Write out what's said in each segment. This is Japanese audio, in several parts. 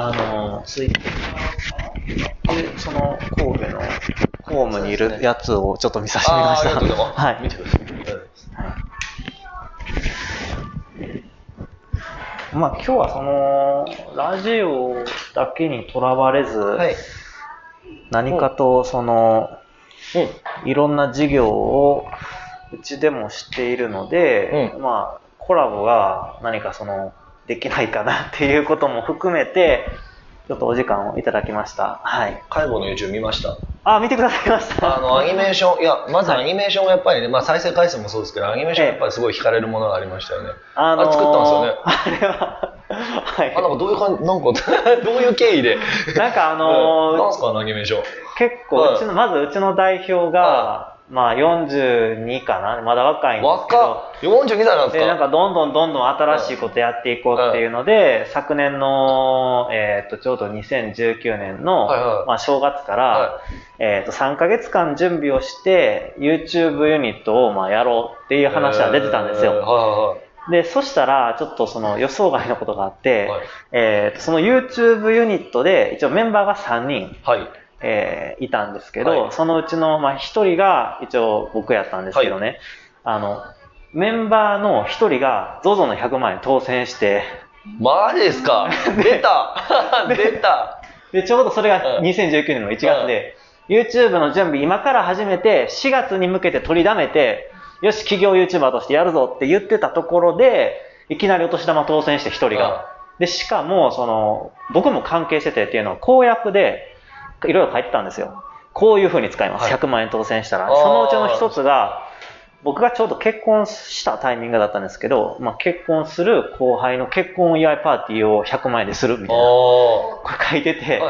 あの、ツイッターで、その神戸のホームにいるやつをちょっと見させてみました。はい。見てください。まあ今日はその、ラジオだけにとらわれず、はい。何かとその、いろんな事業をうちでもしているので、うまあコラボが何かその、できないかなっていうことも含めて、ちょっとお時間をいただきました。はい。介護の YouTube 見ました？あ、見てくださいました。あの、アニメーション、いや、まずアニメーションはやっぱりね、まあ再生回数もそうですけど、アニメーションはやっぱりすごい惹かれるものがありましたよね。ああれ作ったんですよね？あれは、はい。あ、なんかどういう感じ、なんか、どういう経緯で？なんかあうんのーなんすか、あのアニメーション。結構、うちの、まずうちの代表が、まあ42かな。まだ若いんですけど、若っ !42 歳なんですで、かなんかどんどんどんどん新しいことやっていこうっていうので、昨年の、えっ、と、ちょうど2019年の、はいはい。まあ正月から、はえっ、と、3ヶ月間準備をして、YouTube ユニットをまあやろうっていう話は出てたんですよ。えーはいで、そしたら、ちょっとその予想外のことがあって、はい。えっ、と、その YouTube ユニットで、一応メンバーが3人、はい。はい。えーいたんですけど、はい。そのうちの、まあ、1人が一応僕やったんですけどね、あの、メンバーの1人が ZOZO の100万円当選して、マジですか？出た！出た！で、ちょうどそれがうん。2019年の1月で、YouTube の準備今から始めて、4月に向けて取りだめて、よし、企業 YouTuber としてやるぞって言ってたところで、いきなりお年玉当選して1人が。で、しかも、その、僕も関係しててっていうのは公約で、いろいろ書いてたんですよ。こういう風に使います。はい100万円当選したら。そのうちの一つが、僕がちょうど結婚したタイミングだったんですけど、まあ、結婚する後輩の結婚祝いパーティーを100万円でするみたいな。おこれ書いてて、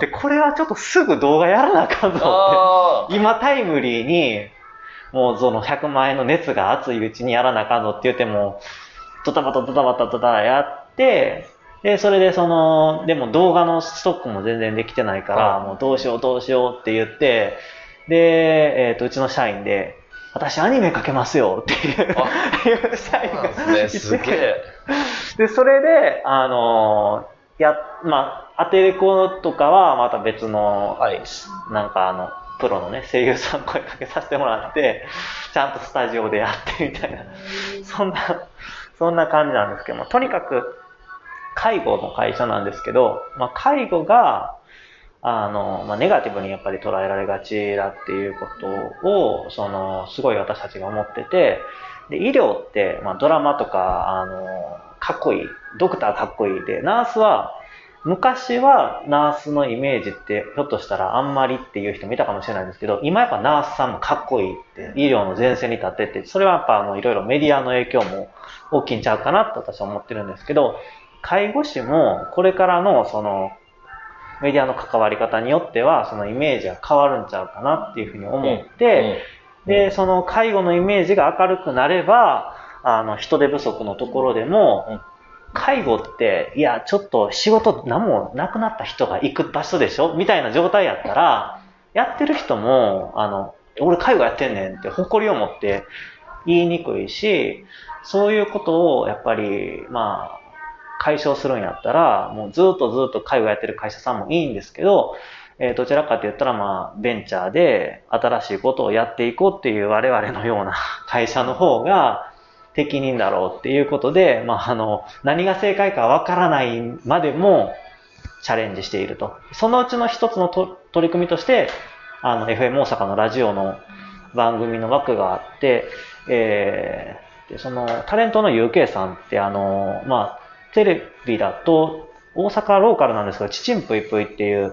で、これはちょっとすぐ動画やらなあかんぞあって。今タイムリーに、もうその100万円の熱が熱いうちにやらなあかんぞって言っても、ドタバタドタバタドタバタやって、で、それでその、でも動画のストックも全然できてないから、はいもうどうしようどうしようって言って、で、えっ、と、うちの社員で、私アニメ描けますよっていう、いう社員がね。すげえ。で、それで、あのーや、まあ、アテレコとかはまた別の、はいなんかあの、プロのね、声優さん声かけさせてもらって、ちゃんとスタジオでやってみたいな、そんな、そんな感じなんですけども、とにかく、介護の会社なんですけど、まあ、介護が、あの、まあ、ネガティブにやっぱり捉えられがちだっていうことを、その、すごい私たちが思ってて、で、医療って、まあ、ドラマとか、あの、かっこいい。ドクターかっこいいで、ナースは、昔はナースのイメージって、ひょっとしたらあんまりっていう人見たかもしれないんですけど、今やっぱナースさんもかっこいいって、医療の前線に立ってて、それはやっぱあの、いろいろメディアの影響も大きいんちゃうかなと私は思ってるんですけど、介護士もこれからのその、メディアの関わり方によっては、そのイメージが変わるんちゃうかなっていうふうに思って、で、その介護のイメージが明るくなれば、あの、人手不足のところでも、うん。介護って、いや、ちょっと仕事何もなくなった人が行く場所でしょみたいな状態やったら、やってる人も、あの、俺介護やってんねんって誇りを持って言いにくいし、そういうことをやっぱり、まあ、解消するんやったら、もうずっとずっと介護やってる会社さんもいいんですけど、えーどちらかって言ったら、まあ、ベンチャーで新しいことをやっていこうっていう我々のような会社の方が適任だろうっていうことで、まあ、あの、何が正解かわからないまでもチャレンジしていると。そのうちの一つの取り組みとして、あの、FM 大阪のラジオの番組の枠があって、えーでその、タレントの UK さんって、あの、まあ、テレビだと、大阪ローカルなんですけど、ちちんぷいぷいっていう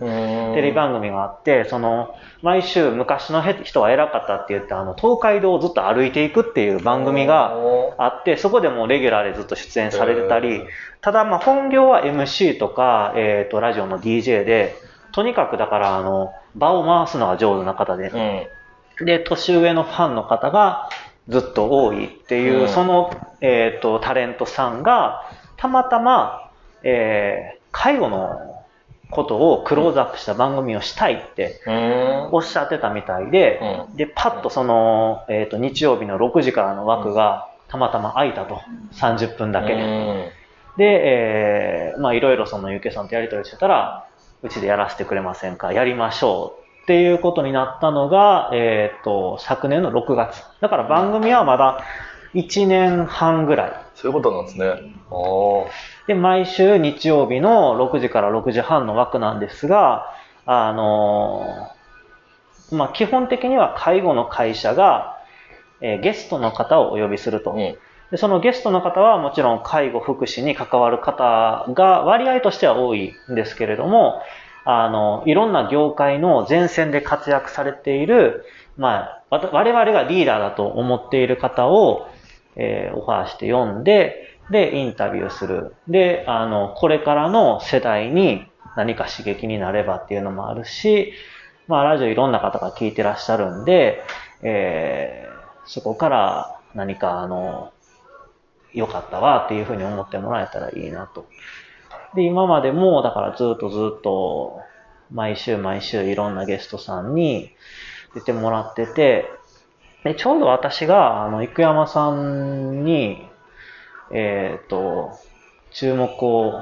テレビ番組があって、その、毎週昔の人は偉かったって言って、あの、東海道をずっと歩いていくっていう番組があって、そこでもうレギュラーでずっと出演されてたり、ただまあ本業は MC とか、えっ、と、ラジオの DJ で、とにかくだから、あの、場を回すのが上手な方で、うん。で、年上のファンの方がずっと多いっていう、うん。その、えっ、と、タレントさんが、たまたま、えー介護のことをクローズアップした番組をしたいってうん。おっしゃってたみたいで、で、パッとその、えっ、と、日曜日の6時からの枠がたまたま空いたと。30分だけで。で、えー、まあいろいろそのゆけさんとやり取りしてたら、うちでやらせてくれませんかやりましょうっていうことになったのが、えっ、と、昨年の6月。だから番組はまだ1年半ぐらい。そういうことなんですね。で、毎週日曜日の6時から6時半の枠なんですが、あのーまあ、基本的には介護の会社が、えーゲストの方をお呼びすると。うん。でそのゲストの方はもちろん介護福祉に関わる方が割合としては多いんですけれども、あの、いろんな業界の前線で活躍されている、まあ、我々がリーダーだと思っている方を、えーオファーして読んで、で、インタビューする。で、あの、これからの世代に何か刺激になればっていうのもあるし、まあ、ラジオいろんな方が聞いてらっしゃるんで、えーそこから何か、あの、良かったわっていうふうに思ってもらえたらいいなと。で、今までも、だからずっとずっと、毎週毎週いろんなゲストさんに出てもらってて、で、ちょうど私が、あの、生山さんに、えっ、と、注目を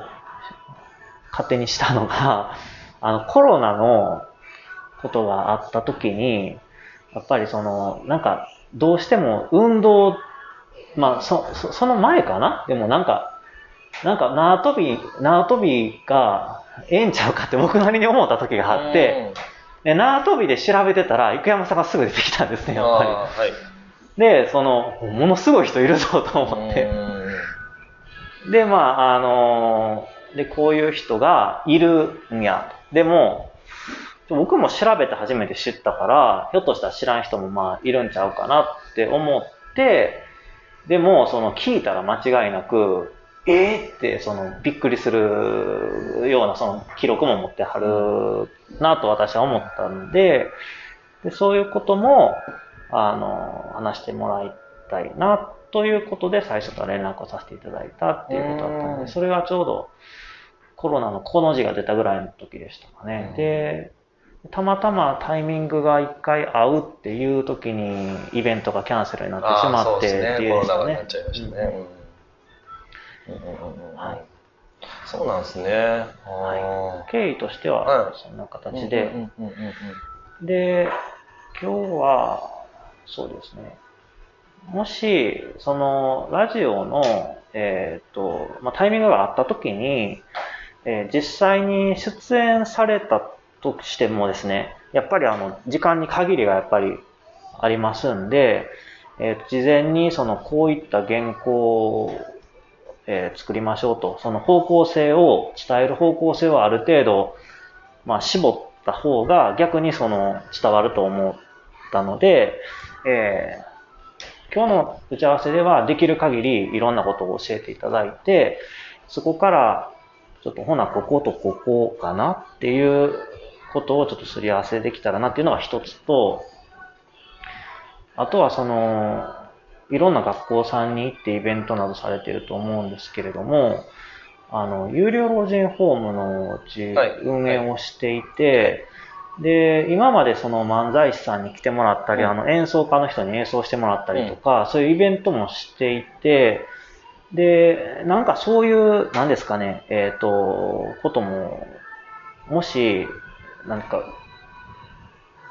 勝手にしたのが、あの、コロナのことがあった時に、やっぱりその、なんか、どうしても運動、まあ、そ、そその前かな？でもなんか、なんか縄跳び、縄跳びがええんちゃうかって僕なりに思った時があって、で縄跳びで調べてたら、生山さんがすぐ出てきたんですね、うん、やっぱり。はい。で、その、ものすごい人いるぞと思って。うんで、まあ、あのーで、こういう人がいるんや。でも、僕も調べて初めて知ったから、ひょっとしたら知らん人もまあいるんちゃうかなって思って、でも、その聞いたら間違いなく、えーって、その、びっくりするような、その、記録も持ってはるなと私は思ったんで、でそういうことも、あの、話してもらいたいな、ということで最初から連絡をさせていただいたっていうことだったのうん。で、それがちょうどコロナのこの字が出たぐらいの時でしたかね。うん。で、たまたまタイミングが一回合うっていう時にイベントがキャンセルになってしまって。っていうですかねはい。そうなんですね。はあ経緯としてははい。そんな形ーで、で、今日は、そうですね。もし、その、ラジオの、えっ、と、まあ、タイミングがあった時に、えー実際に出演されたとしてもですね、やっぱりあの、時間に限りがやっぱりありますんで、えー事前にその、こういった原稿を、えー作りましょうと、その方向性を、伝える方向性をある程度、まあ、絞った方が逆にその伝わると思ったので、えー今日の打ち合わせではできる限りいろんなことを教えていただいて、そこからちょっとほなこことここかなっていうことをちょっとすり合わせできたらなっていうのが一つと、あとはその、いろんな学校さんに行ってイベントなどされていると思うんですけれども、あの、有料老人ホームのうちはい。運営をしていて、で、今までその漫才師さんに来てもらったり、うん。あの演奏家の人に演奏してもらったりとか、そういうイベントもしていて、で、なんかそういう、なんですかね、えっ、と、ことも、もし、なんか、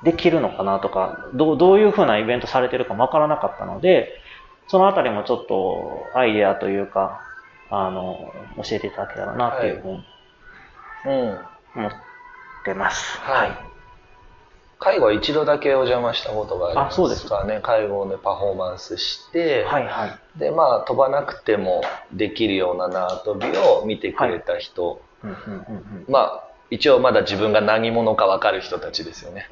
できるのかなとか、どうどういうふうなイベントされてるかわからなかったので、そのあたりもちょっとアイデアというか、あの、教えていただけたらなっていうふうにうん。思ってます。はい。介護は一度だけお邪魔したことがありますあそうですかね。介護でパフォーマンスして、はいはい。で、まあ、飛ばなくてもできるような縄跳びを見てくれた人、うんうんうんうん。まあ、一応まだ自分が何者か分かる人たちですよね。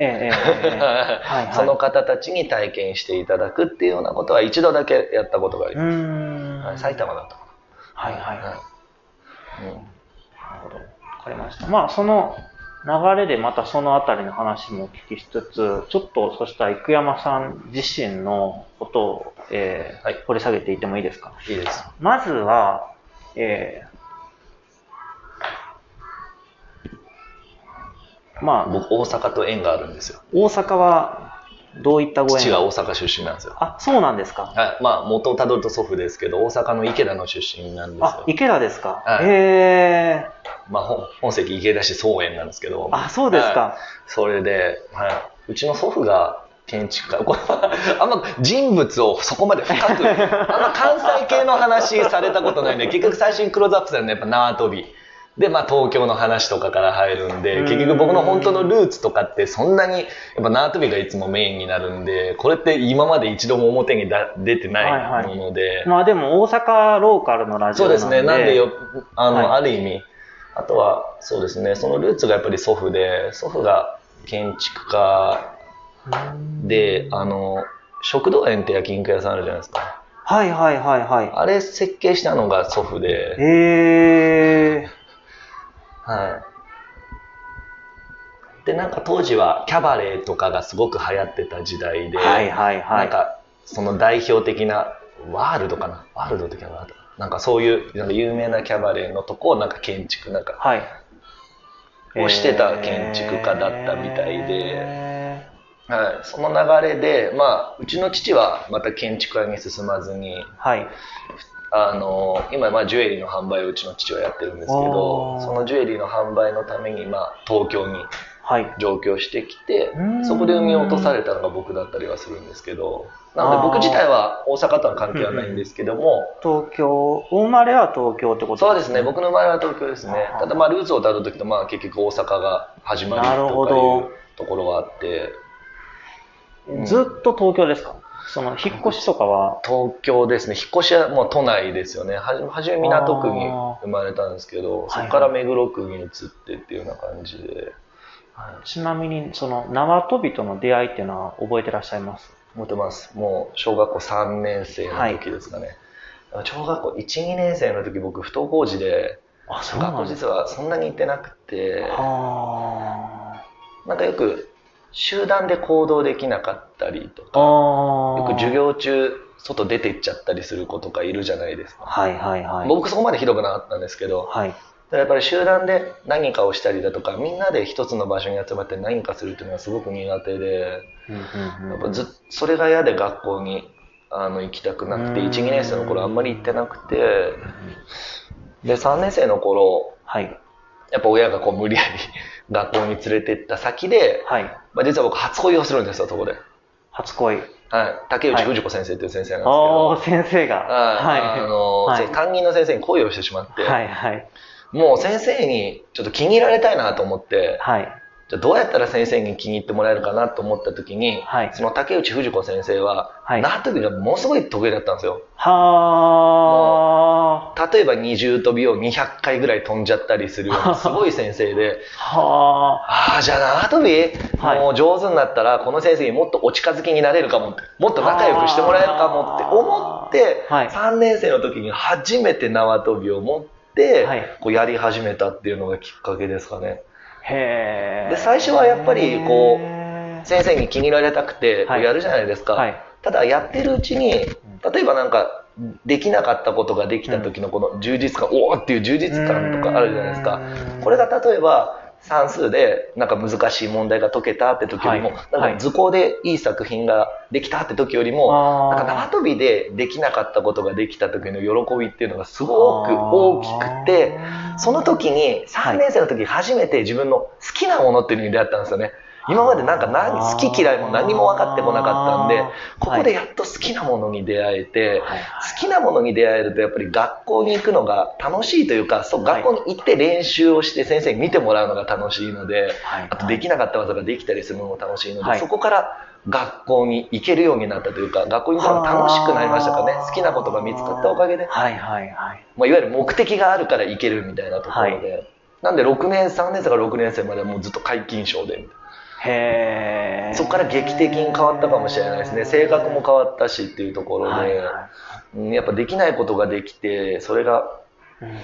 その方たちに体験していただくっていうようなことは一度だけやったことがありうます。はい埼玉だったかはいはいはい。うんなるほど。わかりました。まあ、その流れでまたそのあたりの話もお聞きしつつ、ちょっとそしたら生山さん自身のことを、えーはい掘り下げていってもいいですか？いいです。まずは、えーまあ、僕、大阪と縁があるんですよ。大阪はどういったご縁？父が大阪出身なんですよ。あ、そうなんですか。はい、まあ元をたどると祖父ですけど大阪の池田の出身なんですよ、。あ池田ですか？はいへえ。まあ本本籍池田市総園なんですけどあ、そうですはいか。それで、はい、うちの祖父が建築家 これはあんま人物をそこまで深くあんま関西系の話されたことないんで結局最初にクローズアップされるのはやっぱ縄跳びで、まあ、東京の話とかから入るんでうん結局僕の本当のルーツとかってそんなにやっぱ縄跳びがいつもメインになるんでこれって今まで一度も表にだ出てないもので、まあでも大阪ローカルのラジオなんで。そうですね。なんでよ、あの、はいある意味、あとは、そうですね、そのルーツがやっぱり祖父で、祖父が建築家で、あの、食道園って焼肉屋さんあるじゃないですか。はいはいはいはい。あれ設計したのが祖父で、へえ。はい。で、なんか当時はキャバレーとかがすごく流行ってた時代で、はいはいはないん。か、その代表的な、ワールドかな？ワールド的なのがあったなんかそういう、なんか有名なキャバレーのとこをなんか建築、なんかはい。をしてた建築家だったみたいでへはい、その流れで、まあ、うちの父はまた建築家に進まずに、ーはい。あの、今、まあ、ジュエリーの販売をうちの父はやってるんですけどそのジュエリーの販売のために、まあ、東京にはい。上京してきてうーん、そこで産み落とされたのが僕だったりはするんですけど、なので僕自体は大阪とは関係はないんですけども、東京、お生まれは東京ってことそうですね、僕の場合は東京ですね。ただまあ、ルーツをたどるときと、まあ、結局大阪が始まるほとかいどうところがあって、うん。ずっと東京ですか？その、引っ越しとかは。東京ですね。引っ越しはもう都内ですよね。はじはじめ港区に生まれたんですけど、はいそこから目黒区に移ってっていうような感じで、ちなみに、その、縄跳びとの出会いっていうのは覚えてらっしゃいます？持ってます。もう小学校3年生の時ですかね。小学校1、2年生の時僕不登校児で、あ、そう学校実はそんなに行ってなくて、はなんかよく集団で行動できなかったりとあ。か、あよく授業中外出て行っちゃったりする子とかいるじゃないですか。はいはいはい。僕そこまでひどくなかったんですけど、はい。やっぱり集団で何かをしたりだとかみんなで一つの場所に集まって何かするっていうのがすごく苦手でやっぱずそれが嫌で学校にあの行きたくなくてうん12年生の頃あんまり行ってなくてで3年生の頃はい。やっぱ親がこう無理やり学校に連れてった先で、はい。まあ、実は僕初恋をするんですよそこで、初恋。はい、竹内藤子先生っていう先生なんですけあど、あ、先生が。はいあのはい担任の先生に恋をしてしまって、はいはい。もう先生にちょっと気に入られたいなと思って、はい。じゃあどうやったら先生に気に入ってもらえるかなと思った時に、はい。その竹内藤子先生は、はい。縄跳びがものすごい得意だったんですよ。はあ。例えば二重跳びを200回ぐらい飛んじゃったりするようなすごい先生で、はあ。ああ、じゃあ縄跳び、はい。もう上手になったらこの先生にもっとお近づきになれるかもって、もっと仲良くしてもらえるかもって思って、はい。3年生の時に初めて縄跳びを持って、はい。こうやり始めたっていうのがきっかけですかね。で最初はやっぱりこうへ先生に気に入られたくてやるじゃないですか、はい。ただやってるうちに例えばなんかできなかったことができた時のこの充実感、おおっていう充実感とかあるじゃないですか。うん。これが例えば算数でなんか難しい問題が解けたって時よりも、はい。なんか図工でいい作品ができたって時よりも、なんか縄跳びでできなかったことができた時の喜びっていうのがすごく大きくて、その時に3年生の時初めて自分の好きなものっていうのに出会ったんですよね。今までなんか何好き嫌いも何も分かってこなかったんで、ここでやっと好きなものに出会えて、はい。はい。好きなものに出会えるとやっぱり学校に行くのが楽しいというか、そうはい学校に行って練習をして先生に見てもらうのが楽しいので、はい。あとできなかった技ができたりするのも楽しいので、はい。そこから学校に行けるようになったというか、学校に行くのが楽しくなりましたかね。好きなことが見つかったおかげで。はいはいはい。まあ、いわゆる目的があるから行けるみたいなところで、なんで6年3年生から6年生まではもうずっと皆勤賞でへえ。そこから劇的に変わったかもしれないですね。性格も変わったしっていうところで、はいはい。うんやっぱできないことができてそれがうん。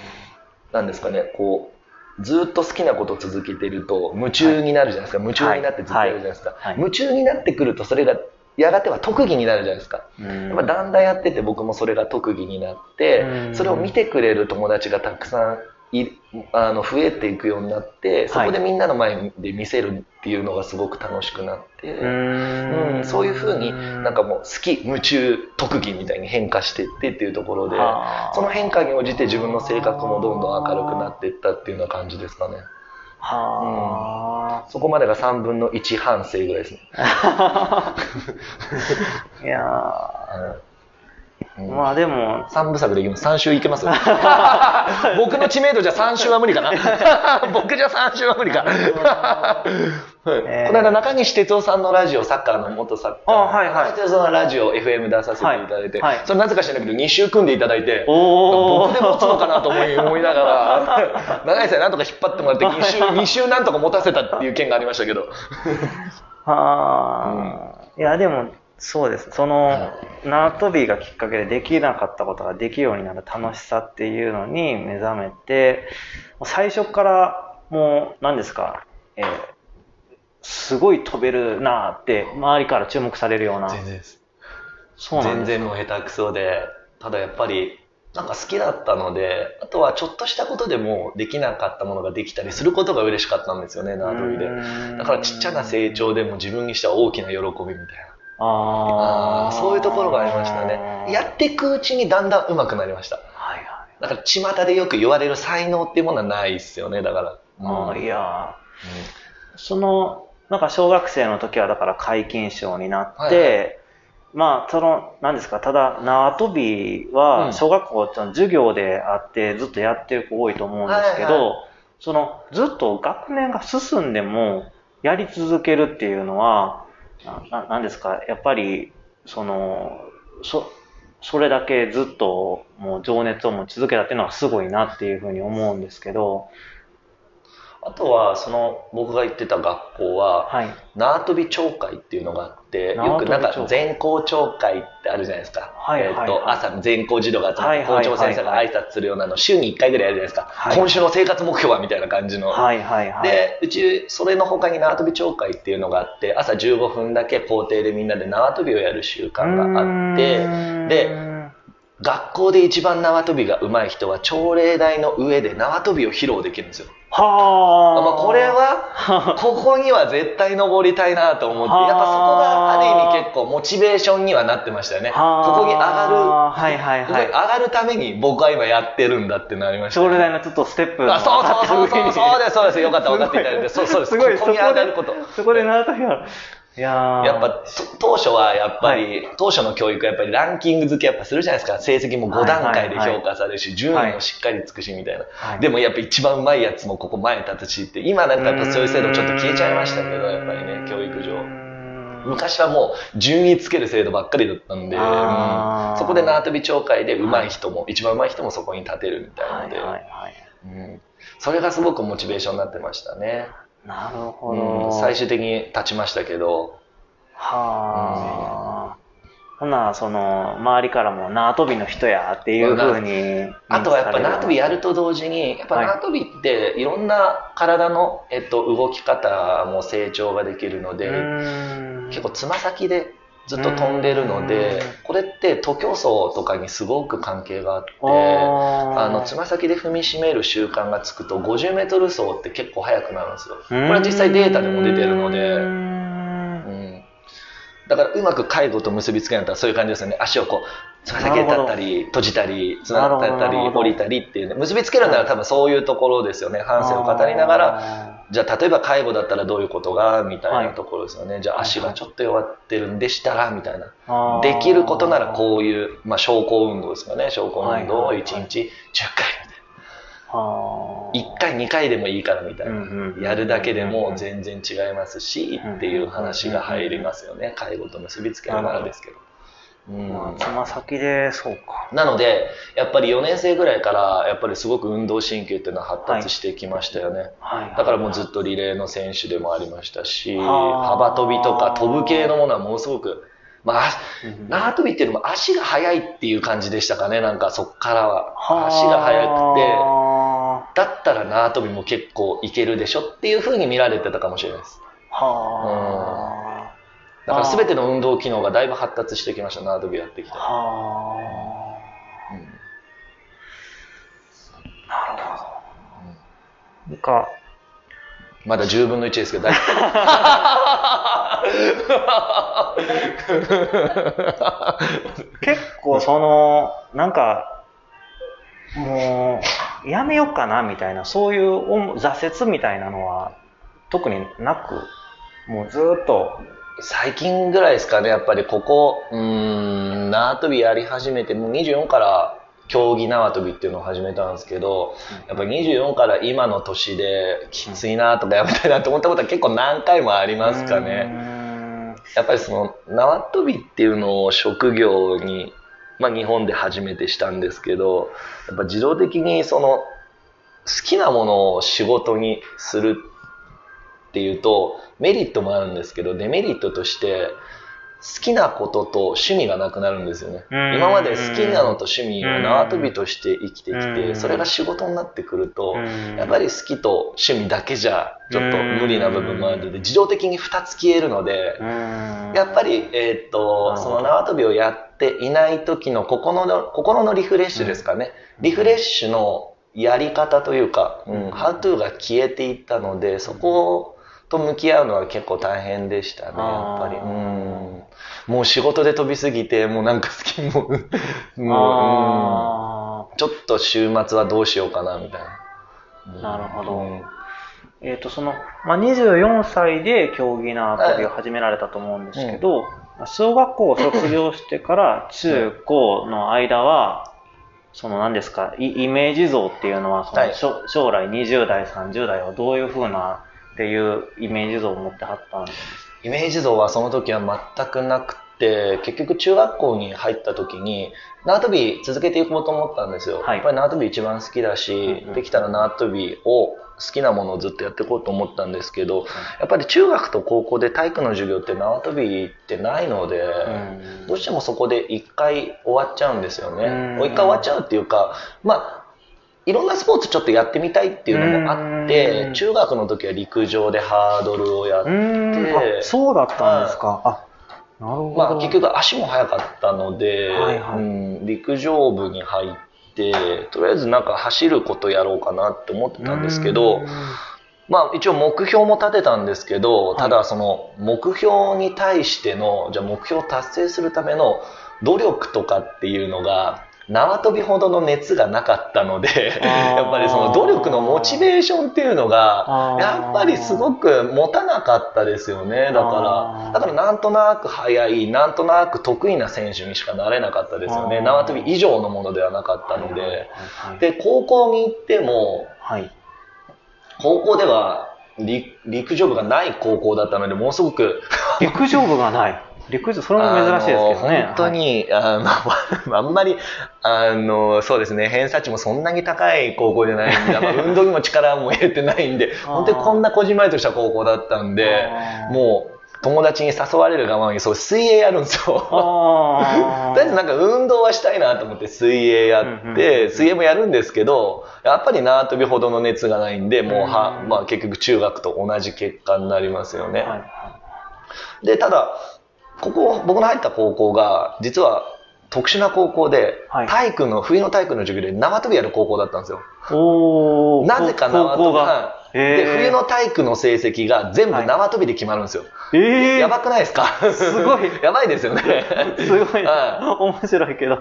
何ですかねこうずっと好きなことを続けてると夢中になるじゃないですか、夢中になってずっとやるじゃないですか、はい。はい。夢中になってくるとそれがやがては特技になるじゃないですか。うん。やっぱだんだんやってて僕もそれが特技になって、うん。それを見てくれる友達がたくさんいあの増えていくようになってそこでみんなの前で見せるっていうのがすごく楽しくなって、うん。そういうふうになんかもう好き夢中特技みたいに変化していってっていうところでその変化に応じて自分の性格もどんどん明るくなっていったっていうような感じですかね。はあ、うん、そこまでが3分の1半生ぐらいですね。いやー、まあでも。3部作できます。3週いけます 僕の知名度じゃ3週は無理かな 僕じゃ3週は無理か。えー、この間中西哲夫さんのラジオ、サッカーの元サッカー。あ、はいはい。哲夫さんのラジオ、FM 出させていただいて、はいはい、それなぜか知らないけど、2週組んでいただいて、僕で持つのかなと思い思いながら、長井さんなんとか引っ張ってもらって、2週、2週なんとか持たせたっていう件がありましたけど。はあ、うん、いや、でも、そうです。その、縄跳びがきっかけでできなかったことができるようになる楽しさっていうのに目覚めて、最初からもう、何ですか、えー、すごい飛べるなって周りから注目されるような。全然です。そうなんです全然もう下手くそで、ただやっぱり、なんか好きだったので、あとはちょっとしたことでもできなかったものができたりすることが嬉しかったんですよね、縄跳びで。だからちっちゃな成長でも自分にしては大きな喜びみたいな。ああそういうところがありましたね。やっていくうちにだんだん上手くなりました、はいはい、だから巷でよく言われる才能っていうものはないですよねだから、ああいや、うん、そのなんか小学生の時はだから皆勤賞になって、はいはい、まあその何ですかただ縄跳びは小学校の授業であってずっとやってる子多いと思うんですけど、はいはい、そのずっと学年が進んでもやり続けるっていうのはななんですか、やっぱり、その、そ、それだけずっともう情熱を持ち続けたっていうのはすごいなっていうふうに思うんですけど、あとは、その、僕が行ってた学校は、はい、縄跳び町会っていうのがあって、よくなんか全校町会ってあるじゃないですか。はいはいはい、えっ、と、朝全校児童が集まって校長先生が挨拶するようなの、週に1回ぐらいやるじゃないですか。はい、今週の生活目標はみたいな感じの。はいはいはい、で、うち、それの他に縄跳び町会っていうのがあって、朝15分だけ校庭でみんなで縄跳びをやる習慣があって、で、学校で一番縄跳びが上手い人は朝礼台の上で縄跳びを披露できるんですよ。はあ。まあ、これは、ここには絶対登りたいなと思って、やっぱそこがある意味結構モチベーションにはなってましたよね。ここに上がる、はいはいはい。上がるために僕は今やってるんだってなりました、ね。朝礼台のちょっとステップ。あ、そうそうそうそう、そうです、そうです。よかった分かっていただいて。そうそうです。すごい、ここに上がること。そこで縄跳びは。いややっぱ当初はやっぱり、はい、当初の教育はやっぱりランキング付けやっぱするじゃないですか。成績も5段階で評価されるし、順位もしっかりつくしみたいな、はい、でもやっぱ一番うまいやつもここ前に立つしって今なんかやっぱそういう制度ちょっと消えちゃいましたけどやっぱりね教育上。昔はもう順位つける制度ばっかりだったんで、うん、そこで縄跳び協会で上手い人も、はい、一番上手い人もそこに立てるみたいなので、うん、それがすごくモチベーションになってましたね。なるほど、うん、最終的に立ちましたけど。はあ。ほな、その、周りからも縄跳びの人やっていうふうに。あとはやっぱ縄跳びやると同時に、やっぱ縄跳びっていろんな体の、えっと、動き方も成長ができるので、結構つま先でずっと飛んでるので、これって徒競走とかにすごく関係があって、あの、つま先で踏みしめる習慣がつくと50メートル走って結構速くなるんですよ。これは実際データでも出てるので、うん、だからうまく介護と結びつけないとそういう感じですよね。足をこう、つま先で立ったり、閉じたり、つながったり、降りたりっていう。ね。結びつけるなら多分そういうところですよね。反省を語りながら、じゃあ例えば介護だったらどういうことがみたいなところですよね、はい、じゃあ足がちょっと弱ってるんでしたらみたいな。できることならこういう、まあ、昇降運動ですかね。昇降運動を1日10回みたい。な。1回2回でもいいからみたいな、やるだけでも全然違いますし、っていう話が入りますよね。介護と結びつけるならですけど。うん、つま先でそうか。なのでやっぱり4年生ぐらいからやっぱりすごく運動神経っていうのは発達してきましたよね、はい、だからもうずっとリレーの選手でもありましたし幅跳びとか飛ぶ系のものはものすごくまあ、縄跳びっていうのも足が速いっていう感じでしたかね、なんかそっからは。足が速くて、だったら縄跳びも結構いけるでしょっていうふうに見られてたかもしれないです。はあ。だから全ての運動機能がだいぶ発達してきました縄跳びやってきたはあ、うん、なるほど。なん。か、まだ10分の1ですけど、大丈 結構その、なんか、もう、やめようかなみたいな、そういう挫折みたいなのは、特になく、もうずっと、最近ぐらいですかね、やっぱりここ、うん、縄跳びやり始めて、もう24から競技縄跳びっていうのを始めたんですけど、やっぱり24から今の年できついなとかやめたいなと思ったことは結構何回もありますかね。やっぱりその縄跳びっていうのを職業に、まあ日本で初めてしたんですけど、やっぱ自動的にその好きなものを仕事にするっていうとメリットもあるんですけどデメリットとして好きなことと趣味がなくなるんですよね。うん。今まで好きなのと趣味を縄跳びとして生きてきうん。てそれが仕事になってくるとうん。やっぱり好きと趣味だけじゃちょっと無理な部分もあるので自動的に2つ消えるのでやっぱり、えーっとその縄跳びをやっていない時の心の心のリフレッシュですかね、リフレッシュのやり方というか、うん、ハウトゥーが消えていったのでそこと向き合うのは結構大変でしたねやっぱり。うん。もう仕事で飛びすぎてもうなんか好きもうもあう、うん、ちょっと週末はどうしようかなみたいな、うん。なるほど。うんーえっ、と、その、まあ、24歳で競技縄跳びを始められたと思うんですけど、小学校を卒業してから中高の間は、その何ですか、イイメージ像っていうのは、その、はい。将来20代、30代はどういう風なっていうイメージ像を持ってはったんです。イメージ像はその時は全くなくて結局中学校に入った時に縄跳び続けていこうと思ったんですよ、はい。やっぱり縄跳び一番好きだし、うんうん。できたら縄跳びを好きなものをずっとやっていこうと思ったんですけどやっぱり中学と高校で体育の授業って縄跳びってないので、うん。どうしてもそこで一回終わっちゃうんですよね、うん。もう一回終わっちゃうっていうかまあいろんなスポーツちょっとやってみたいっていうのもあって、うん。中学の時は陸上でハードルをやってそうだったんですか。あ、なるほど。まあ、結局足も速かったので、はいはい。うん、陸上部に入ってとりあえずなんか走ることやろうかなって思ってたんですけどまあ一応目標も立てたんですけどい。ただその目標に対してのじゃあ目標を達成するための努力とかっていうのが縄跳びほどの熱がなかったのでやっぱりその努力のモチベーションっていうのがやっぱりすごく持たなかったですよね。だからだからなんとなく速いなんとなく得意な選手にしかなれなかったですよね。縄跳び以上のものではなかったので。はいはいはいで高校に行ってもはい。高校では陸陸上部がない高校だったのでものすごく陸上部がない。陸上、それも珍しいですけどね。本当に、あの、あんまり、あの、そうですね、偏差値もそんなに高い高校じゃないんで、まあ運動にも力も入れてないんで、本当にこんなこじんまりとした高校だったんでもう、友達に誘われるがままに、そう、水泳やるんですよ。あ とりあえずなんか運動はしたいなと思って水泳やって、水泳もやるんですけど、やっぱり縄跳びほどの熱がないんで、もうは、うんまあ結局中学と同じ結果になりますよね。で、ただ、ここ、僕の入った高校が、実は特殊な高校で、はい体育の、冬の体育の授業で縄跳びやる高校だったんですよ。おーなぜか縄跳びが。はいで、冬の体育の成績が全部縄跳びで決まるんですよ。ええやばくないですか？すごい やばいですよね。すごいは。面白いけど。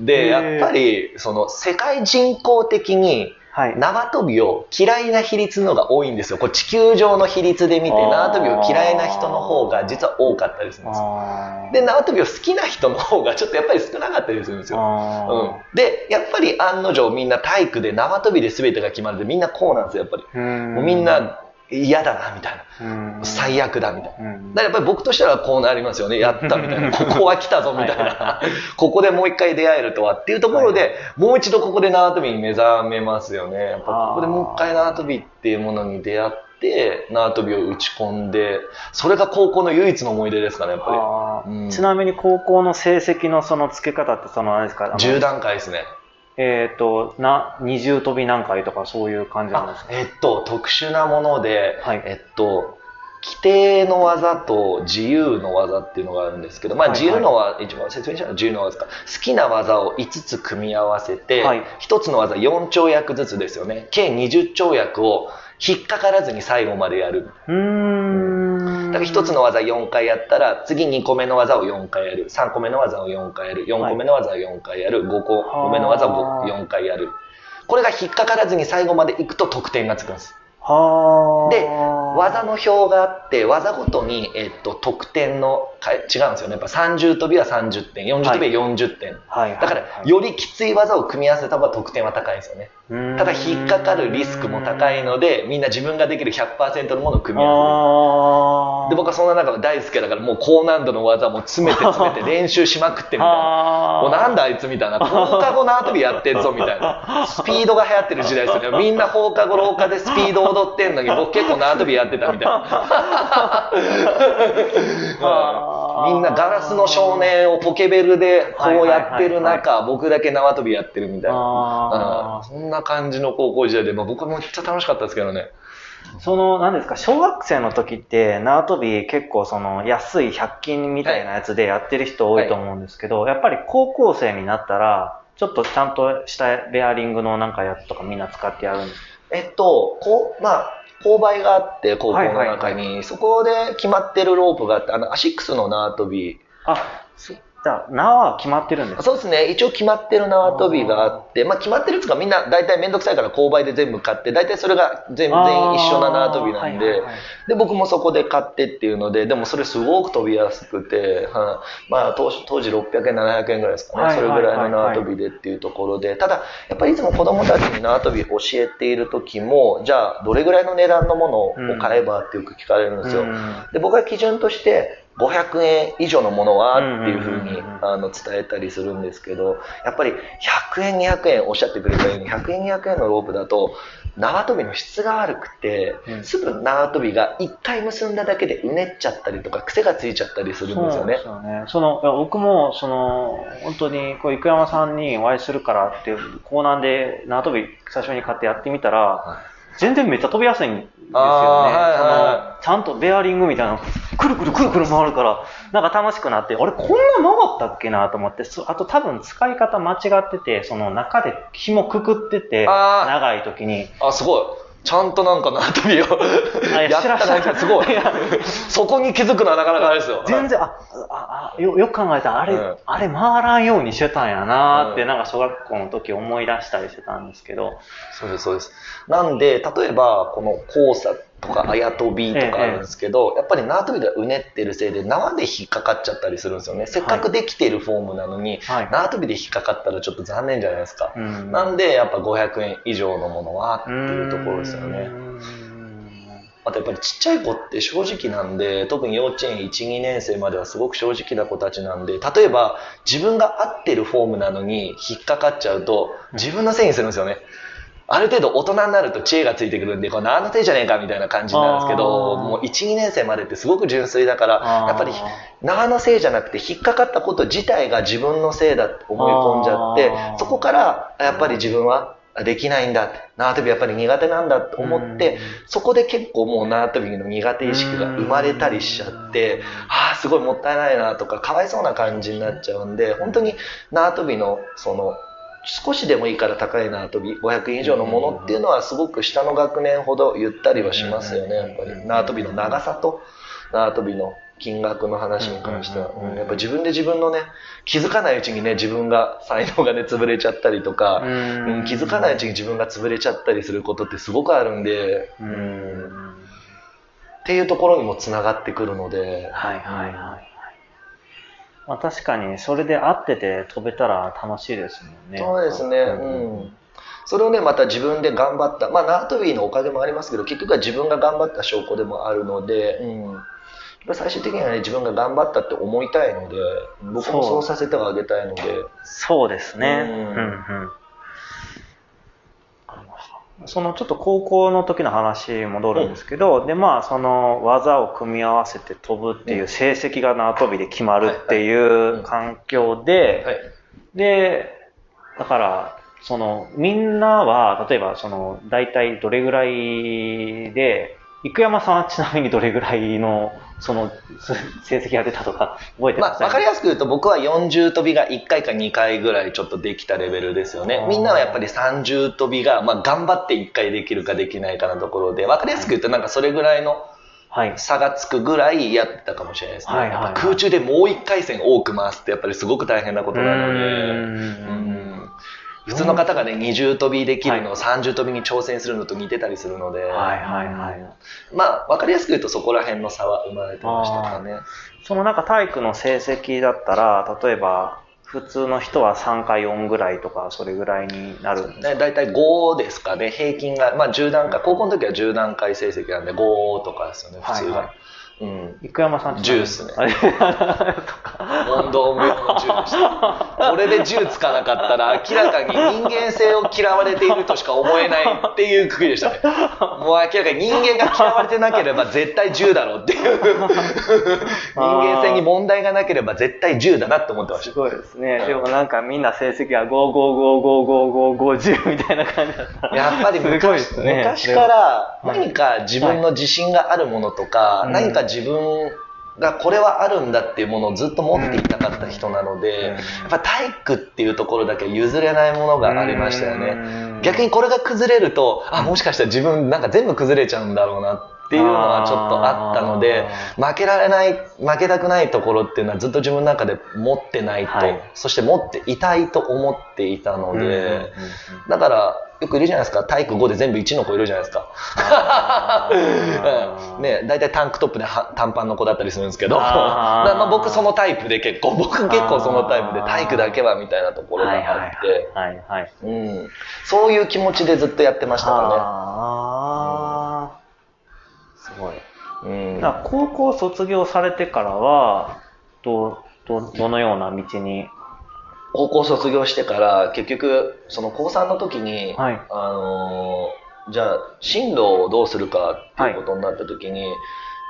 で、やっぱり、その、世界人口的に、はい。縄跳びを嫌いな比率のが多いんですよ。こう地球上の比率で見て、縄跳びを嫌いな人の方が実は多かったりするんですよ。で、縄跳びを好きな人の方がちょっとやっぱり少なかったりするんですよ。あうん、で、やっぱり案の定みんな体育で縄跳びで全てが決まるんでみんなこうなんですよ、やっぱり。みんな嫌だな、みたいうんな。最悪だ、みたいな。うんだからやっぱり僕としてはこうなりますよね。やったみたいな。ここは来たぞみたいな。ここでもう一回出会えるとはっていうところで、もう一度ここで縄跳びに目覚めますよね。やっぱここでもう一回縄跳びっていうものに出会って、縄跳びを打ち込んで、それが高校の唯一の思い出ですかね、やっぱあーうんちなみに高校の成績のその付け方ってそのあれですか？あのり。10段階ですね。えっ、とな二重跳び何回とかそういう感じなんですか？あえっと、特殊なもので、はいえっと、規定の技と自由の技っていうのがあるんですけど、まあはいはい自由のは、一番説明したのは自由の技か？好きな技を5つ組み合わせて、はい1つの技4跳躍ずつですよね。計20跳躍を引っかからずに最後までやる。うーん。だから1つの技4回やったら、次2個目の技を4回やる。3個目の技を4回やる。4個目の技を4回やる。5個目の技を4回やる。これが引っかからずに最後までいくと得点がつくんです。はあ。で、技の表があって、技ごとに、えっと、得点のか違うんですよね。やっぱ30跳びは30点、40跳びは40点。はいはい、だから、よりきつい技を組み合わせた方が得点は高いんですよね。らただ、引っかかるリスクも高いので、みんな自分ができる100%のものを組み合わせる。あで、僕はそんな中大好きだから、もう高難度の技も詰めて詰めて 練習しまくってみたいな。あもうなんだあいつみたいな。放課後縄跳びやってんぞみたいな。スピードが流行ってる時代ですよね。みんな放課後廊下でスピード踊ってんのに、僕結構縄跳びやってたみたいな。みんなガラスの少年をポケベルでこうやってる中、僕だけ縄跳びやってるみたいな。そんな感じの高校時代で、まあ、僕はめっちゃ楽しかったですけどね。ーその、何ですか、小学生の時って、縄跳び結構その安い100均みたいなやつでやってる人多いと思うんですけど、やっぱり高校生になったら、ちょっとちゃんとしたレアリングのなんかやつとかみんな使ってやるんですえっと、こう、まあ、勾配があって、高校の中に、はいはそこで決まってるロープがあって、あの、アシックスの縄跳び、あ、そじゃあ、縄は決まってるんです。かそうですね。一応決まってる縄跳びがあって、まあ決まってるっつうかみんな大体めんどくさいから購買で全部買って、大体それが全然一緒な縄跳びなんで、あーはいはいはい。で、僕もそこで買ってっていうので、でもそれすごく飛びやすくて、はい。まあ当時当時600円、700円ぐらいですかね。はいはいはいそれぐらいの縄跳びでっていうところで、ただ、やっぱりいつも子供たちに縄跳び教えている時も、じゃあどれぐらいの値段のものを買えばってよく聞かれるんですよ。うん。で僕は基準として500円以上のものはっていうふうにあの伝えたりするんですけどやっぱり100円200円おっしゃってくれたように100円200円のロープだと縄跳びの質が悪くてうんすぐ縄跳びが1回結んだだけでうねっちゃったりとか癖がついちゃったりするんですよねそうなんです。よね。その、僕も、その、本当に、こう、生山さんにお会いするからって、コーナーで縄跳び最初に買ってやってみたら、は全然めっちゃ飛びやすいんですよね。のちゃんとベアリングみたいなの、くるくるくるくる回るから、なんか楽しくなって、あれこんな曲がったっけなと思って、そあと多分使い方間違ってて、その中で紐くくってて、長い時に、あすごいちゃんとなんか縄跳びをやっただけすごい。そこに気づくのはなかなかあれですよ。全然、あ、あ、あよよく考えたら、あれ、うん。あれ回らんようにしてたんやなーって、うん。なんか小学校の時思い出したりしてたんですけど、そうです、そうです。なんで、例えば、この交差とか、あやとびとかあるんですけど、やっぱり縄跳びがうねってるせいで、縄で引っかかっちゃったりするんですよね。せっかくできているフォームなのに、はい。縄跳びで引っかかったらちょっと残念じゃないですか。うんなんで、やっぱ500円以上のものはっていうところですよね。うんあとやっぱりちっちゃい子って正直なんで、特に幼稚園1、2年生まではすごく正直な子たちなんで、例えば自分が合ってるフォームなのに引っかかっちゃうと、自分のせいにするんですよね。ある程度大人になると知恵がついてくるんで、これ何のせいじゃねえかみたいな感じになるんですけど、もう1、2年生までってすごく純粋だから、やっぱり縄のせいじゃなくて引っかかったこと自体が自分のせいだって思い込んじゃってそこからやっぱり自分はできないんだ。って、縄跳びやっぱり苦手なんだって思って、そこで結構もう縄跳びの苦手意識が生まれたりしちゃって、ああ、すごいもったいないなとか、かわいそうな感じになっちゃうんで、本当に縄跳びの、その、少しでもいいから高い縄跳び、500円以上のものっていうのはすごく下の学年ほどゆったりはしますよね、やっぱり。縄跳びの長さと縄跳びの金額の話に関しては。やっぱ自分で自分のね、気づかないうちにね、自分が、才能がね、潰れちゃったりとか、うん気づかないうちに自分が潰れちゃったりすることってすごくあるんで、ううん。んっていうところにもつながってくるので、はいはいはい。まあ確かに、それで合ってて飛べたら楽しいですもんね。そうですね、うん。それをね、また自分で頑張った、まあ、縄跳びのおかげもありますけど、結局は自分が頑張った証拠でもあるので、うん。最終的にはね、自分が頑張ったって思いたいので、僕もそうさせてあげたいので、そうですね。うんうんうんそのちょっと高校の時の話に戻るんですけど、でまあその技を組み合わせて飛ぶっていう成績が縄跳びで決まるっていう環境で、はい。で、だから、その、みんなは、例えば、その、大体どれぐらいで、生山さんはちなみにどれぐらいの、その、成績が出たとか、覚えてますまあ、わかりやすく言うと僕は40飛びが1回か2回ぐらいちょっとできたレベルですよね。みんなはやっぱり30飛びが、まあ、頑張って1回できるかできないかのところで、わかりやすく言うとなんかそれぐらいのはい。差がつくぐらいやってたかもしれないですね。はい空中でもう1回戦多く回すってやっぱりすごく大変なことなので、普通の方がね、20飛びできるのを30飛びに挑戦するのと似てたりするので、はいはいはい。まあ、わかりやすく言うとそこら辺の差は生まれてましたかね。そのなんか体育の成績だったら、例えば、普通の人は3か4ぐらいとか、それぐらいになるんですか？ね、大体5ですかね、平均が、まあ10段階、高校の時は10段階成績なんで5とかですよね、普通が。はいはいうん。生山さん10っすねあれとか。問答無用の10でした。これで10つかなかったら、明らかに人間性を嫌われているとしか思えないっていうくくりでしたね。もう明らかに人間が嫌われてなければ絶対10だろうっていう。人間性に問題がなければ絶対10だなって思ってました。すごいですね。でもなんかみんな成績が5、5、5、5、5、5、50みたいな感じだったら。やっぱり昔,、ですね。昔からはい何か自分の自信があるものとか、はい何か自分がこれはあるんだっていうものをずっと持っていたかった人なので、うん。やっぱ体育っていうところだけ譲れないものがありましたよね。ね逆にこれが崩れると、あ、もしかしたら自分なんか全部崩れちゃうんだろうなっていうのはちょっとあったので、負けられない、負けたくないところっていうのはずっと自分の中で持ってないと、はい。そして持っていたいと思っていたので、だから、よくいるじゃないですか。体育5で全部1の子いるじゃないですか。うん ね、大体タンクトップでは短パンの子だったりするんですけど、まあ僕そのタイプで結構、僕結構そのタイプで体育だけはみたいなところがあって、そういう気持ちでずっとやってましたかああ、すごい。らね。うん高校卒業されてからは、どう、ど、どのような道に、高校卒業してから結局その高3の時に、はい。あのーじゃあ進路をどうするかっていうことになった時に、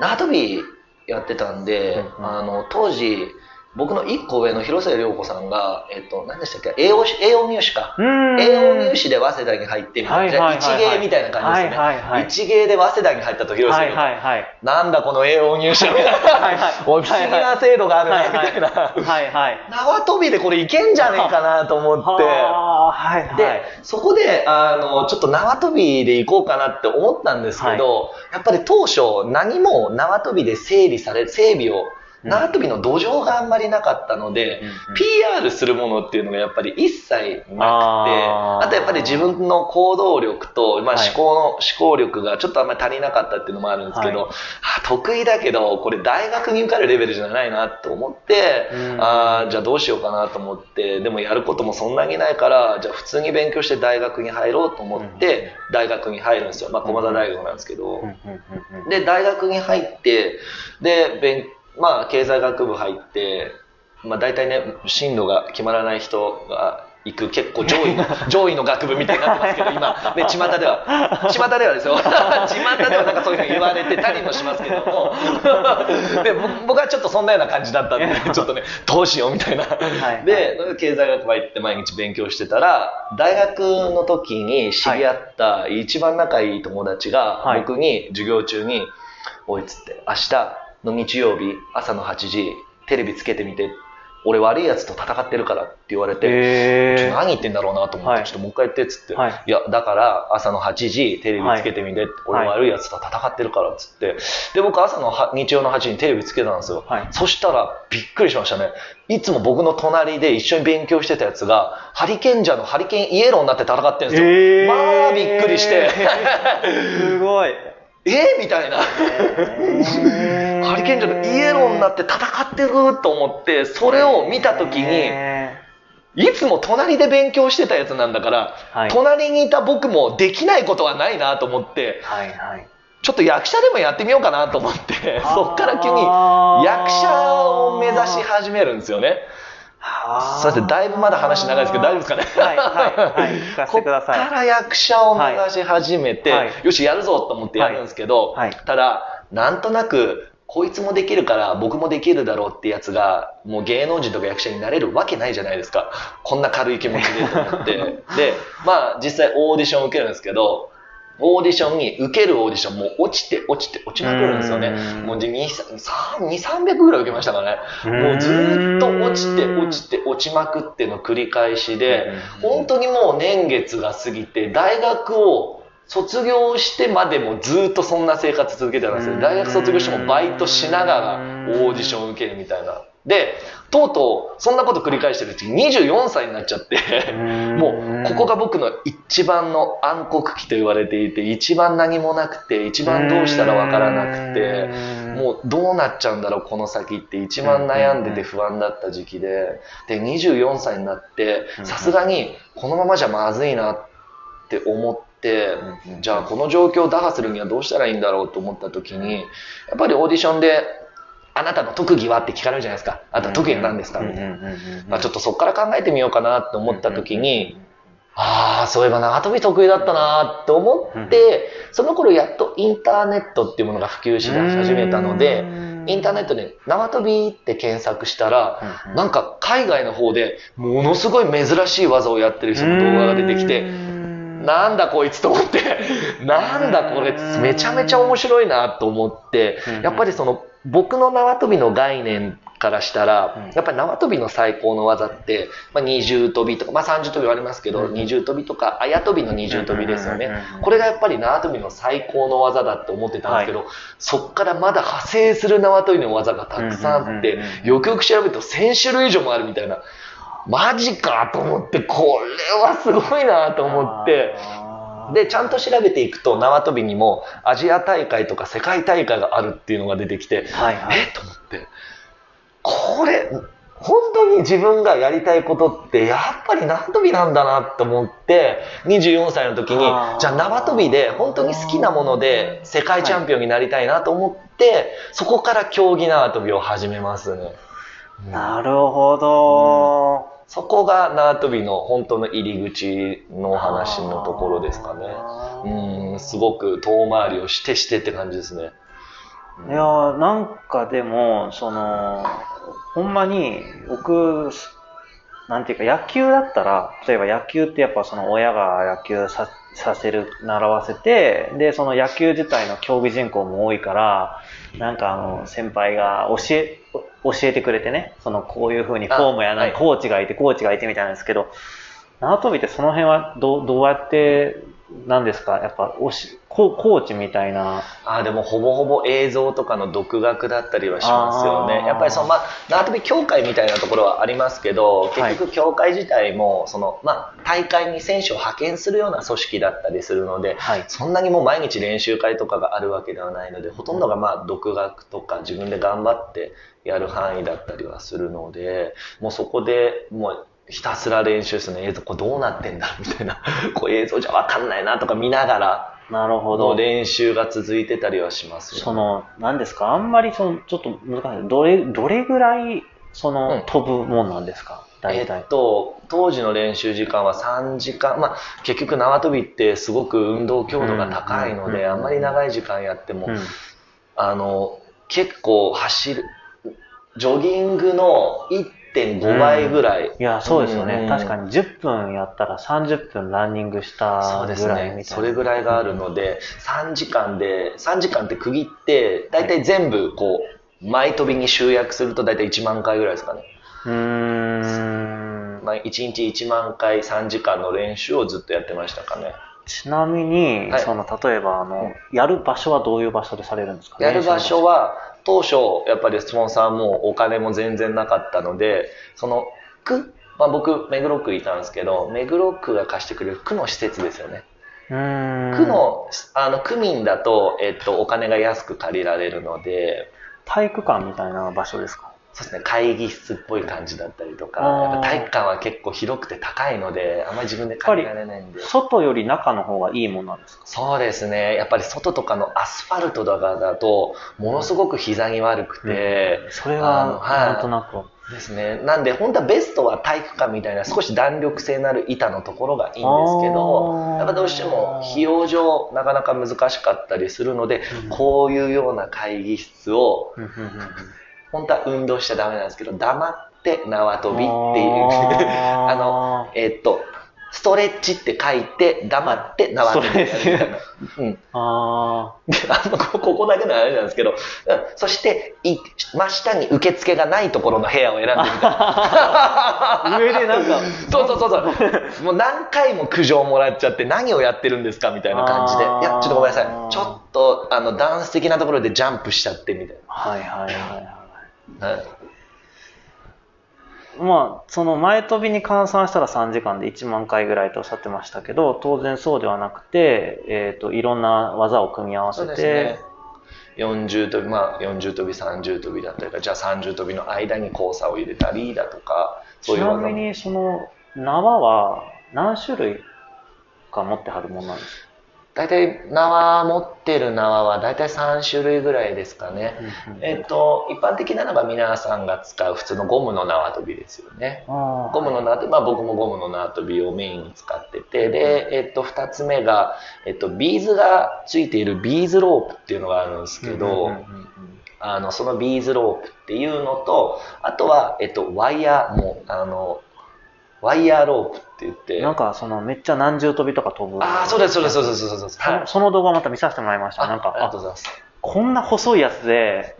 縄跳びやってたんで、うんうん。あの当時僕の1個上の広末涼子さんが、えっと、何でしたっけ？栄養士栄養入試か。うん栄養入試で早稲田に入ってみたいな、はいはいはいはい一芸みたいな感じですね。はいはいはい一芸で早稲田に入ったと広はい末涼子、はいはい。なんだこの栄養入試みたいな。はいはい不思議な制度があるな、みたいな。はいはい。縄跳びでこれいけんじゃねえかなと思って。はあはいはい。で、そこで、あの、ちょっと縄跳びで行こうかなって思ったんですけど、やっぱり当初何も縄跳びで整理され、整備を、うん縄跳びの土壌があんまりなかったので、うんうん。PR するものっていうのがやっぱり一切なくて、あとやっぱり自分の行動力と、まあ、はい。思考の、思考力がちょっとあんまり足りなかったっていうのもあるんですけど、はい。あ得意だけど、これ大学に受かるレベルじゃないなと思って、うん。あーじゃあどうしようかなと思って、でもやることもそんなにないから、じゃあ普通に勉強して大学に入ろうと思って、大学に入るんですよ。まあ、駒澤大学なんですけど。で、大学に入って、で、勉まあ、経済学部入って、まあ、大体ね、進路が決まらない人が行く結構上位の、上位の学部みたいになってますけど、今、ね、巷では、巷ではですよ、巷ではなんかそういうふうに言われてたりもしますけども、で、僕僕はちょっとそんなような感じだったんで、ちょっとね、どうしようみたいな。はい。で、経済学部入って毎日勉強してたら、大学の時に知り合った一番仲いい友達がはい。僕に授業中に、おいっつって、明日の日曜日朝の8時、テレビつけてみて、俺悪いやつと戦ってるからって言われて、ちょっへと何言ってんだろうなと思って、はいちょっともう一回言ってっつって、はいい、や、だから朝の8時テレビつけてみて、はい俺悪いやつと戦ってるからっつって、で、僕朝のは日曜の8時にテレビつけたんですよ。はいそしたらびっくりしましたね。いつも僕の隣で一緒に勉強してたやつが、ハリケンジャーのハリケンイエローになって戦ってるんですよ。へーまあびっくりして、すごい。え？みたいな。ハリケンジャーのイエローになって戦ってると思って、それを見たときに、へいつも隣で勉強してたやつなんだから、はい隣にいた僕もできないことはないなと思ってー、はいはい。ちょっと役者でもやってみようかなと思って、そっから急に役者を目指し始めるんですよね。はあ。そうですね、だいぶまだ話長いですけど、大丈夫ですかね？はいはいはい。聞かせてください。こっから役者を目指し始めて、はい。よし、やるぞと思ってやるんですけど、はい。はい。ただ、なんとなく、こいつもできるから僕もできるだろうってやつが、もう芸能人とか役者になれるわけないじゃないですか。こんな軽い気持ちでと思って。で、まあ実際オーディションを受けるんですけど、オーディションに、受けるオーディションも落ちて、落ちて、落ちまくるんですよね。うんもう2、3 300ぐらい受けましたからね。もうずーっと落ちて、落ちて、落ちまくっての繰り返しで、本当にもう年月が過ぎて、大学を卒業してまでもずっとそんな生活続けてたんですよ。大学卒業してもバイトしながらオーディション受けるみたいな。で、とうとうそんなこと繰り返してるうちに24歳になっちゃって、もうここが僕の一番の暗黒期と言われていて、一番何もなくて、一番どうしたらわからなくて、もうどうなっちゃうんだろうこの先って一番悩んでて不安だった時期で、で、24歳になって、さすがにこのままじゃまずいなって思って、じゃあこの状況を打破するにはどうしたらいいんだろうと思った時に、やっぱりオーディションで、あなたの特技はって聞かれるじゃないですか。あと特技は何ですか？みたいな。まあ、ちょっとそこから考えてみようかなって思った時に、ああ、そういえば縄跳び得意だったなって思って、その頃やっとインターネットっていうものが普及し始めたので、インターネットで縄跳びって検索したら、なんか海外の方でものすごい珍しい技をやってる人の動画が出てきて、なんだこいつと思って、なんだこれ、めちゃめちゃ面白いなと思って、やっぱりその僕の縄跳びの概念からしたら、やっぱり縄跳びの最高の技って、まあ、二重跳びとか、まあ、三重跳びはありますけど、二重跳びとか、あや跳びの二重跳びですよね。これがやっぱり縄跳びの最高の技だって思ってたんですけど、そっからまだ派生する縄跳びの技がたくさんあって、よくよく調べると1000種類以上もあるみたいな。マジかと思って、これはすごいなと思って、で、ちゃんと調べていくと縄跳びにもアジア大会とか世界大会があるっていうのが出てきて、はいはい。え？っと思って、これ、本当に自分がやりたいことってやっぱり縄跳びなんだなと思って24歳の時にじゃあ縄跳びで本当に好きなもので世界チャンピオンになりたいなと思って、そこから競技縄跳びを始めますね。なるほど。そこが縄跳びの本当の入り口のお話のところですかね。うん、すごく遠回りをしてしてって感じですね。いやーなんかでも、その、ほんまに、僕、なんていうか、野球だったら、例えば野球ってやっぱその親が野球ささせる、習わせて、で、その野球自体の競技人口も多いから、なんかあの、先輩が教え、教えてくれてね、その、こういう風にフォームやな、はい。コーチがいて、コーチがいてみたいなんですけど、縄跳びってその辺はどう、どうやって、なんですか？やっぱ、おし、ココーチみたいな、ああ、でもほぼほぼ映像とかの独学だったりはしますよね。やっぱりその、まあ、縄跳び協会みたいなところはありますけど、はい。結局協会自体も、その、まあ、大会に選手を派遣するような組織だったりするので、はい。そんなにもう毎日練習会とかがあるわけではないので、ほとんどがまあ独学とか自分で頑張ってやる範囲だったりはするので、もうそこでもうひたすら練習するの映像これどうなってんだ？みたいな、こう映像じゃわかんないなとか見ながら、なるほど。練習が続いてたりはしますよその、何ですか？あんまりその、ちょっと難しい。どれ、どれぐらい、その、うん飛ぶもんなんですか？大体。えっと、当時の練習時間は3時間、まあ、結局縄跳びってすごく運動強度が高いので、うんあんまり長い時間やっても、うん。あの、結構走る、ジョギングの1.5倍ぐらい。いや、そうですよね。うん確かに10分やったら30分ランニングしたそうですね。ぐらいみたいな。それぐらいがあるので、3時間で、3時間って区切って、だいたい全部こう、前飛びに集約するとだいたい1万回ぐらいですかね。うーん。まあ、1日1万回3時間の練習をずっとやってましたかね。ちなみに、はいその、例えば、あの、やる場所はどういう場所でされるんですか？やる場所は、当初、やっぱりスポンサーもお金も全然なかったので、その区、まあ、僕、目黒区いたんですけど、目黒区が貸してくれる区の施設ですよね。区の、あの、区民だと、えっと、お金が安く借りられるので、体育館みたいな場所ですか？そうですね、会議室っぽい感じだったりとか、やっぱ体育館は結構広くて高いので、あんまり自分で借りられないんで。外より中の方がいいもんなんですか？そうですね。やっぱり外とかのアスファルトとかだと、ものすごく膝に悪くて、それあはの、はいなんとなく。ですね。なんで、本当はベストは体育館みたいな少し弾力性のある板のところがいいんですけどやっぱどうしても費用上なかなか難しかったりするので、うんこういうような会議室を、うんうんうんうん本当は運動しちゃダメなんですけど、黙って縄跳びっていう、あ の、あえっと、ストレッチって書いて、黙って縄跳びやるみたいな。うん。あであのこここだけのあれなんですけど、うんそしてい真下に受付がないところの部屋を選んでみたあ。上でなんか、そうそうそうそう。もう何回も苦情もらっちゃって何をやってるんですかみたいな感じで。いやちょっとごめんなさい。ちょっとあのダンス的なところでジャンプしちゃってみたいはいはいはいはい。な、はい。まあ、その前飛びに換算したら3時間で1万回ぐらいとおっしゃってましたけど、当然そうではなくて、えっ、と、いろんな技を組み合わせて、40跳びまあ40跳び30跳びだったりとかじゃあ30跳びの間に交差を入れたりだとかそうう技も。なみにその縄は何種類か持ってはるものなんですか？大体縄持ってる縄は大体3種類ぐらいですかね、えっと一般的なのが皆さんが使う普通のゴムの縄跳びですよね。ゴムの縄跳び、まあ、僕もゴムの縄跳びをメインに使ってて。で、えっと、2つ目が、えっと、ビーズがついているビーズロープっていうのがあるんですけど、あのそのビーズロープっていうのとあとは、えっと、ワイヤーもうあのワイヤーロープって言ってなんかそのめっちゃ何重跳びとか跳ぶ。ああそうですそうですそうですそうですその動画また見させてもらいました。なんか、あありがあとうございますこんな細いやつで、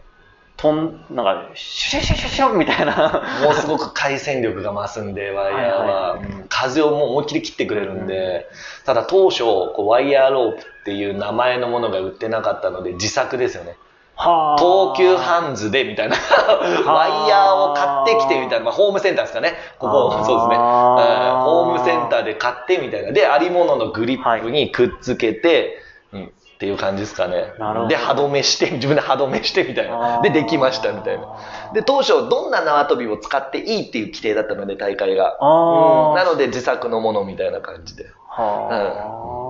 飛ん、なんか、シュシュシュシュシュみたいな。もうすごく回転力が増すんで、ワイヤーはいははいはいうん。風をもう思いっきり切ってくれるんで、ただ当初、こうワイヤーロープっていう名前のものが売ってなかったので、自作ですよね。はあ東急ハンズでみたいな、ワイヤーを買ってきてみたいな、まあ、ホームセンターですかね。ここ、そうですね。うんホームセンターで買ってみたいな。で、ありもののグリップにくっつけて、うん、っていう感じですかねで、歯止めして、自分で歯止めしてみたいあな。ーで、できましたみたいな。で、当初、どんな縄跳びを使っていいっていう規定だったので、大会が。うんなので、自作のものみたいな感じで。はあ、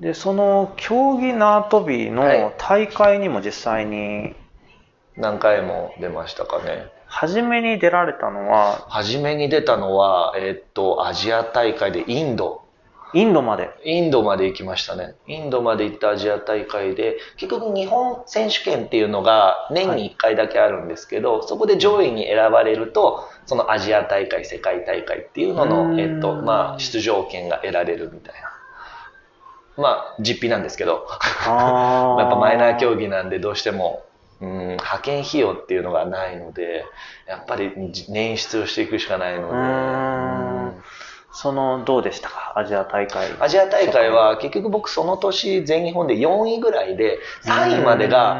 で、その競技縄跳びはいの大会にも実際に、何回も出ましたかね。初めに出られたのは、初めに出たのは、えーっと、アジア大会でインド。インドまで。インドまで行きましたね。インドまで行ったアジア大会で、結局日本選手権っていうのが年に1回だけあるんですけど、そこで上位に選ばれると、そのアジア大会、世界大会っていうのの、んえっと、まあ、出場権が得られるみたいな。まあ、実費なんですけど、あ やっぱマイナー競技。技なんでどうしても、うん、派遣費用っていうのがないので、やっぱり捻出をしていくしかないので、うーん。その、どうでしたか？アジア大会。アジア大会は結局僕その年全日本で4位ぐらいで3位までが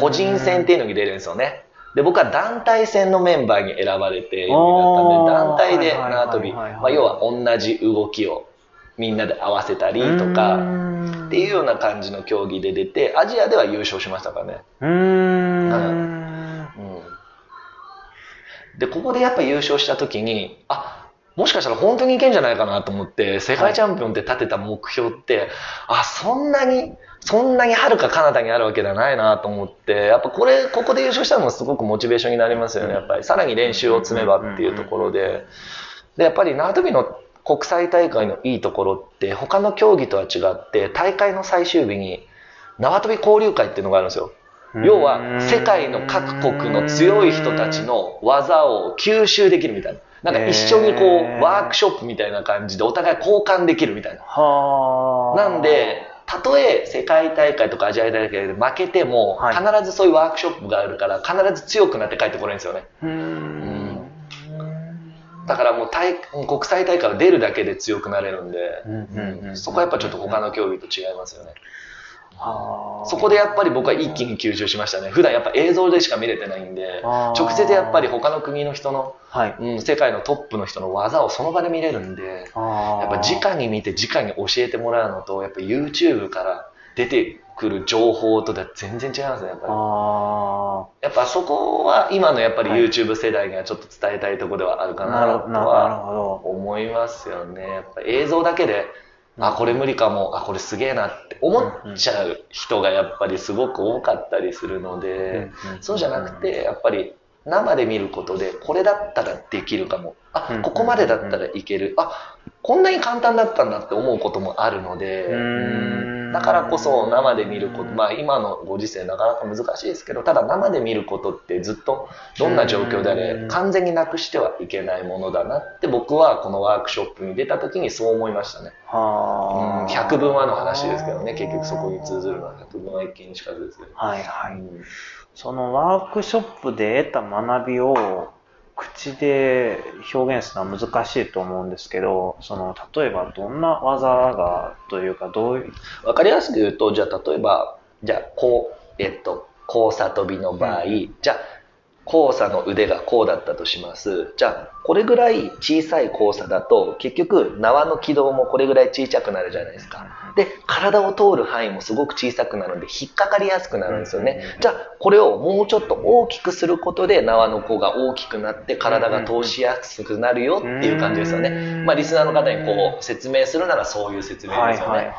個人戦っていうのに出るんですよね。で、僕は団体戦のメンバーに選ばれて4位だったんで、団体で縄跳び、まあ要は同じ動きをみんなで合わせたりとか、っていうような感じの競技で出て、アジアでは優勝しましたからね。うーん。うん。で、ここでやっぱ優勝した時に、あ、もしかしたら本当にいけんじゃないかなと思って、世界チャンピオンって立てた目標って、あ、そんなに、そんなに遥か彼方にあるわけではないなと思って、やっぱこれ、ここで優勝したのもすごくモチベーションになりますよね、やっぱり。さらに練習を積めばっていうところで。で、やっぱり縄跳びの国際大会のいいところって、他の競技とは違って、大会の最終日に縄跳び交流会っていうのがあるんですよ。要は世界の各国の強い人たちの技を吸収できるみたいな。なんか一緒にこうワークショップみたいな感じでお互い交換できるみたいな。はあ。なんで、たとえ世界大会とかアジア大会で負けても、はい必ずそういうワークショップがあるから、必ず強くなって帰ってこれるんですよね。だからもう大国際大会は出るだけで強くなれるんで、そこはやっぱちょっと他の競技と違いますよね。はあそこでやっぱり僕は一気に吸収しましたね。普段やっぱ映像でしか見れてないんで、直接やっぱり他の国の人の、はい。うん、世界のトップの人の技をその場で見れるんで、ややっぱ直に見て直に教えてもらうのと、やっぱ YouTube から出てくる情報とでは全然違いますね、やっぱり。あやっぱそこは今のやっぱりはい YouTube 世代にはちょっと伝えたいところではあるかあ。なとは。思いますよね。やっぱ映像だけで、あ、これ無理かも、あ、これすげえなって思っちゃう人がやっぱりすごく多かったりするので、そうじゃなくて、やっぱり生で見ることで、これだったらできるかも。うんあ、ここまでだったらいける。あ、こんなに簡単だったんだって思うこともあるので、うーんだからこそ生で見ること、まあ今のご時世なかなか難しいですけど、ただ生で見ることってずっとどんな状況であれ完全になくしてはいけないものだなって僕はこのワークショップに出た時にそう思いましたね。はうん、百分はの話ですけどね、結局そこに通ずるのは百分は一見にしかずですけど。はいはい。うんそのワークショップで得た学びを口で表現するのは難しいと思うんですけど、その例えばどんな技がというかどういう、わかりやすく言うと、じゃあ例えば、じゃあ、こう、えっと、交差跳びの場合、じゃあ、交差の腕がこうだったとします。じゃあ、これぐらい小さい交差だと、結局、縄の軌道もこれぐらい小さくなるじゃないですか。で、体を通る範囲もすごく小さくなるので、引っかかりやすくなるんですよね。じゃあ、これをもうちょっと大きくすることで、縄の子が大きくなって、体が通しやすくなるよっていう感じですよね。まあ、リスナーの方にこう、説明するならそういう説明ですよね。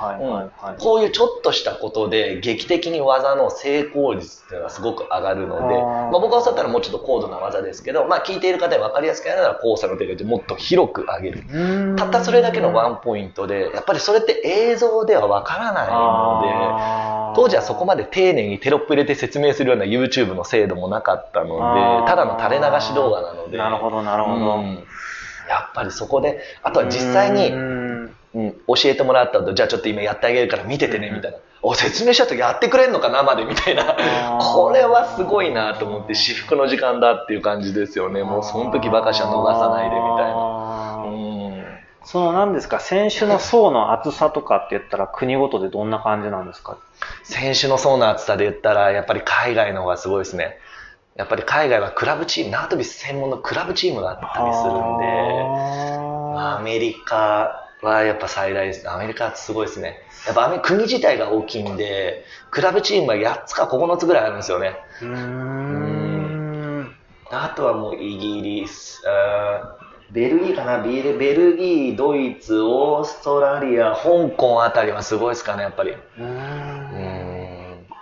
こういうちょっとしたことで、劇的に技の成功率っていうのがすごく上がるので、まあ、僕が教わったらもうちょっと高度な技ですけど、まあ、聞いている方に分かりやすくやるなら、交差の手がもっと広く上げる。たったそれだけのワンポイントで、やっぱりそれって映像ではわからないので、当時はそこまで丁寧にテロップ入れて説明するような YouTube の精度もなかったので、ただの垂れ流し動画なので、なるほどなるほど。うんやっぱりそこで、あとは実際に、うんうん、教えてもらった後、じゃあちょっと今やってあげるから見ててね、みたいな。お、説明したとやってくれんのか生で、みたいな。これはすごいなと思って、至福の時間だっていう感じですよね。もうその時ばかしは逃さないで、みたいな。うんその何ですか、選手の層の厚さとかって言ったら国ごとでどんな感じなんですか？選手の層の厚さで言ったら、やっぱり海外の方がすごいですね。やっぱり海外はクラブチーム、縄跳び専門のクラブチームがあったりするんで、まあアあメリカはやっぱ最大です。アメリカはすごいですね。やっぱ国自体が大きいんで、クラブチームは8つか9つぐらいあるんですよね。ーうーんあとはもうイギリス、ベルギーかな？ベルベルギー、ドイツ、オーストラリア、香港あたりはすごいですかね、やっぱり。うん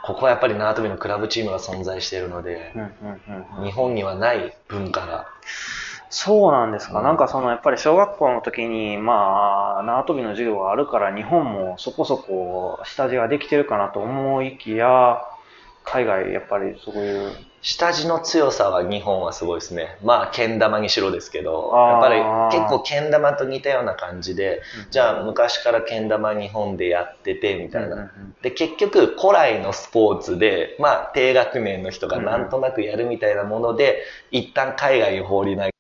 ここはやっぱり縄跳びのクラブチームが存在しているのでう、んうんうんうん日本にはない文化が。そうなんですか。うんなんかそのやっぱり小学校の時に、まあ、縄跳びの授業があるから日本もそこそこ下地ができてるかなと思いきや、海外やっぱりそういう、下地の強さは日本はすごいですね。まあ、けん玉にしろですけど、やっぱり結構けん玉と似たような感じで、じゃあ昔からけん玉日本でやっててみたいな。で、結局古来のスポーツで、まあ、低学年の人がなんとなくやるみたいなもので、一旦海外に放り投げ